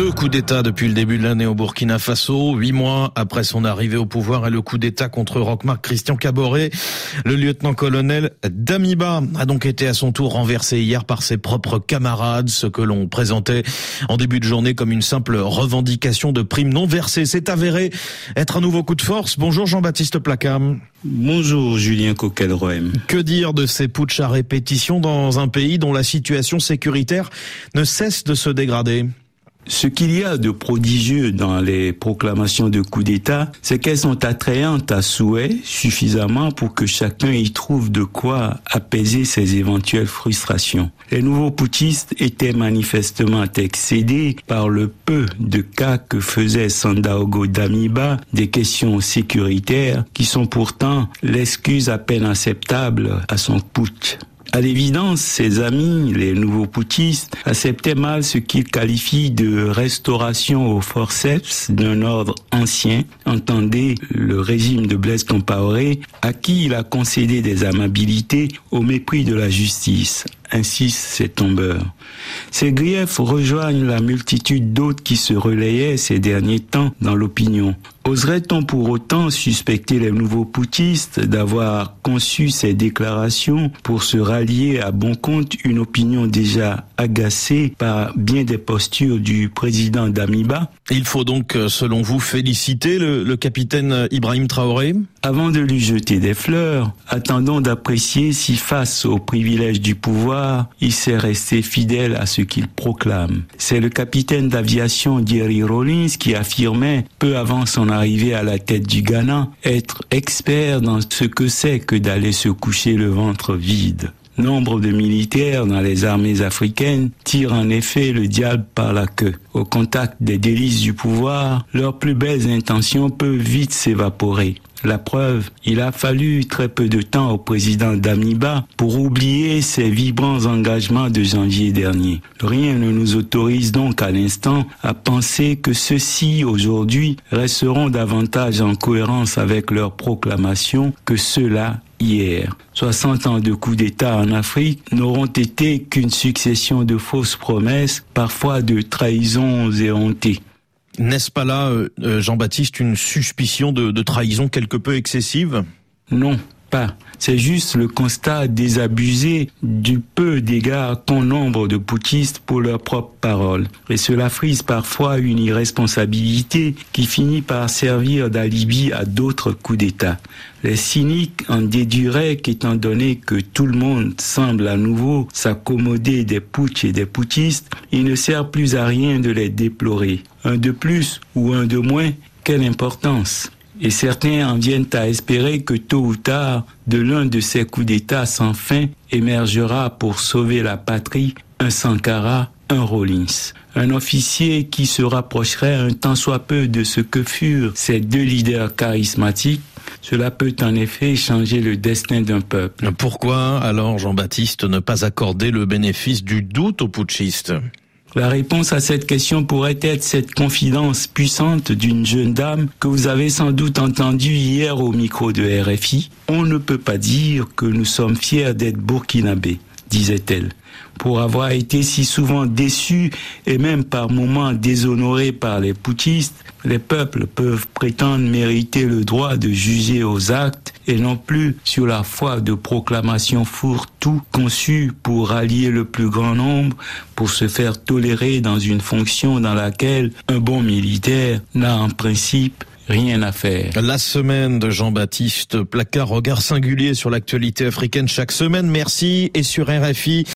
Deux coups d'État depuis le début de l'année au Burkina Faso, huit mois après son arrivée au pouvoir et le coup d'État contre Rockmark Christian Caboret. Le lieutenant-colonel Damiba a donc été à son tour renversé hier par ses propres camarades, ce que l'on présentait en début de journée comme une simple revendication de primes non versées. C'est avéré être un nouveau coup de force. Bonjour Jean-Baptiste Placam. Bonjour Julien Coquelroem. Que dire de ces putsch à répétition dans un pays dont la situation sécuritaire ne cesse de se dégrader? Ce qu'il y a de prodigieux dans les proclamations de coup d'État, c'est qu'elles sont attrayantes à souhait suffisamment pour que chacun y trouve de quoi apaiser ses éventuelles frustrations. Les nouveaux poutistes étaient manifestement excédés par le peu de cas que faisait Sandaogo Damiba des questions sécuritaires qui sont pourtant l'excuse à peine acceptable à son putsch. À l'évidence, ses amis, les nouveaux poutistes, acceptaient mal ce qu'ils qualifient de restauration au forceps d'un ordre ancien, entendez le régime de Blaise Compaoré, à qui il a concédé des amabilités au mépris de la justice, ainsi ces tombeurs. Ces griefs rejoignent la multitude d'autres qui se relayaient ces derniers temps dans l'opinion. Oserait-on pour autant suspecter les nouveaux poutistes d'avoir conçu ces déclarations pour se rallier à bon compte une opinion déjà agacée par bien des postures du président Damiba? Il faut donc, euh, selon vous, féliciter le, le capitaine Ibrahim Traoré Avant de lui jeter des fleurs, attendons d'apprécier si face au privilège du pouvoir, il s'est resté fidèle à ce qu'il proclame. C'est le capitaine d'aviation Jerry Rollins qui affirmait, peu avant son arrivée à la tête du Ghana, être expert dans ce que c'est que d'aller se coucher le ventre vide. Nombre de militaires dans les armées africaines tirent en effet le diable par la queue. Au contact des délices du pouvoir, leurs plus belles intentions peuvent vite s'évaporer. La preuve, il a fallu très peu de temps au président Damiba pour oublier ses vibrants engagements de janvier dernier. Rien ne nous autorise donc à l'instant à penser que ceux-ci aujourd'hui resteront davantage en cohérence avec leurs proclamations que ceux-là hier. 60 ans de coup d'État en Afrique n'auront été qu'une succession de fausses promesses, parfois de trahisons éhontées. N'est-ce pas là, euh, euh, Jean-Baptiste, une suspicion de, de trahison quelque peu excessive? Non, C'est juste le constat désabusé du peu d'égard qu'ont nombre de poutistes pour leurs propres paroles. Et cela frise parfois une irresponsabilité qui finit par servir d'alibi à d'autres coups d'État. Les cyniques en déduiraient qu'étant donné que tout le monde semble à nouveau s'accommoder des putsch et des poutistes, il ne sert plus à rien de les déplorer. Un de plus ou un de moins, quelle importance? Et certains en viennent à espérer que tôt ou tard, de l'un de ces coups d'État sans fin émergera pour sauver la patrie un Sankara, un Rollins. Un officier qui se rapprocherait un tant soit peu de ce que furent ces deux leaders charismatiques cela peut en effet changer le destin d'un peuple. Pourquoi alors, Jean-Baptiste, ne pas accorder le bénéfice du doute aux putschistes? La réponse à cette question pourrait être cette confidence puissante d'une jeune dame que vous avez sans doute entendue hier au micro de RFI. On ne peut pas dire que nous sommes fiers d'être burkinabés, disait-elle pour avoir été si souvent déçus et même par moments déshonorés par les poutistes, les peuples peuvent prétendre mériter le droit de juger aux actes et non plus sur la foi de proclamations fourre-tout conçues pour rallier le plus grand nombre, pour se faire tolérer dans une fonction dans laquelle un bon militaire n'a en principe rien à faire. La semaine de Jean-Baptiste Placard, regard singulier sur l'actualité africaine chaque semaine. Merci et sur RFI.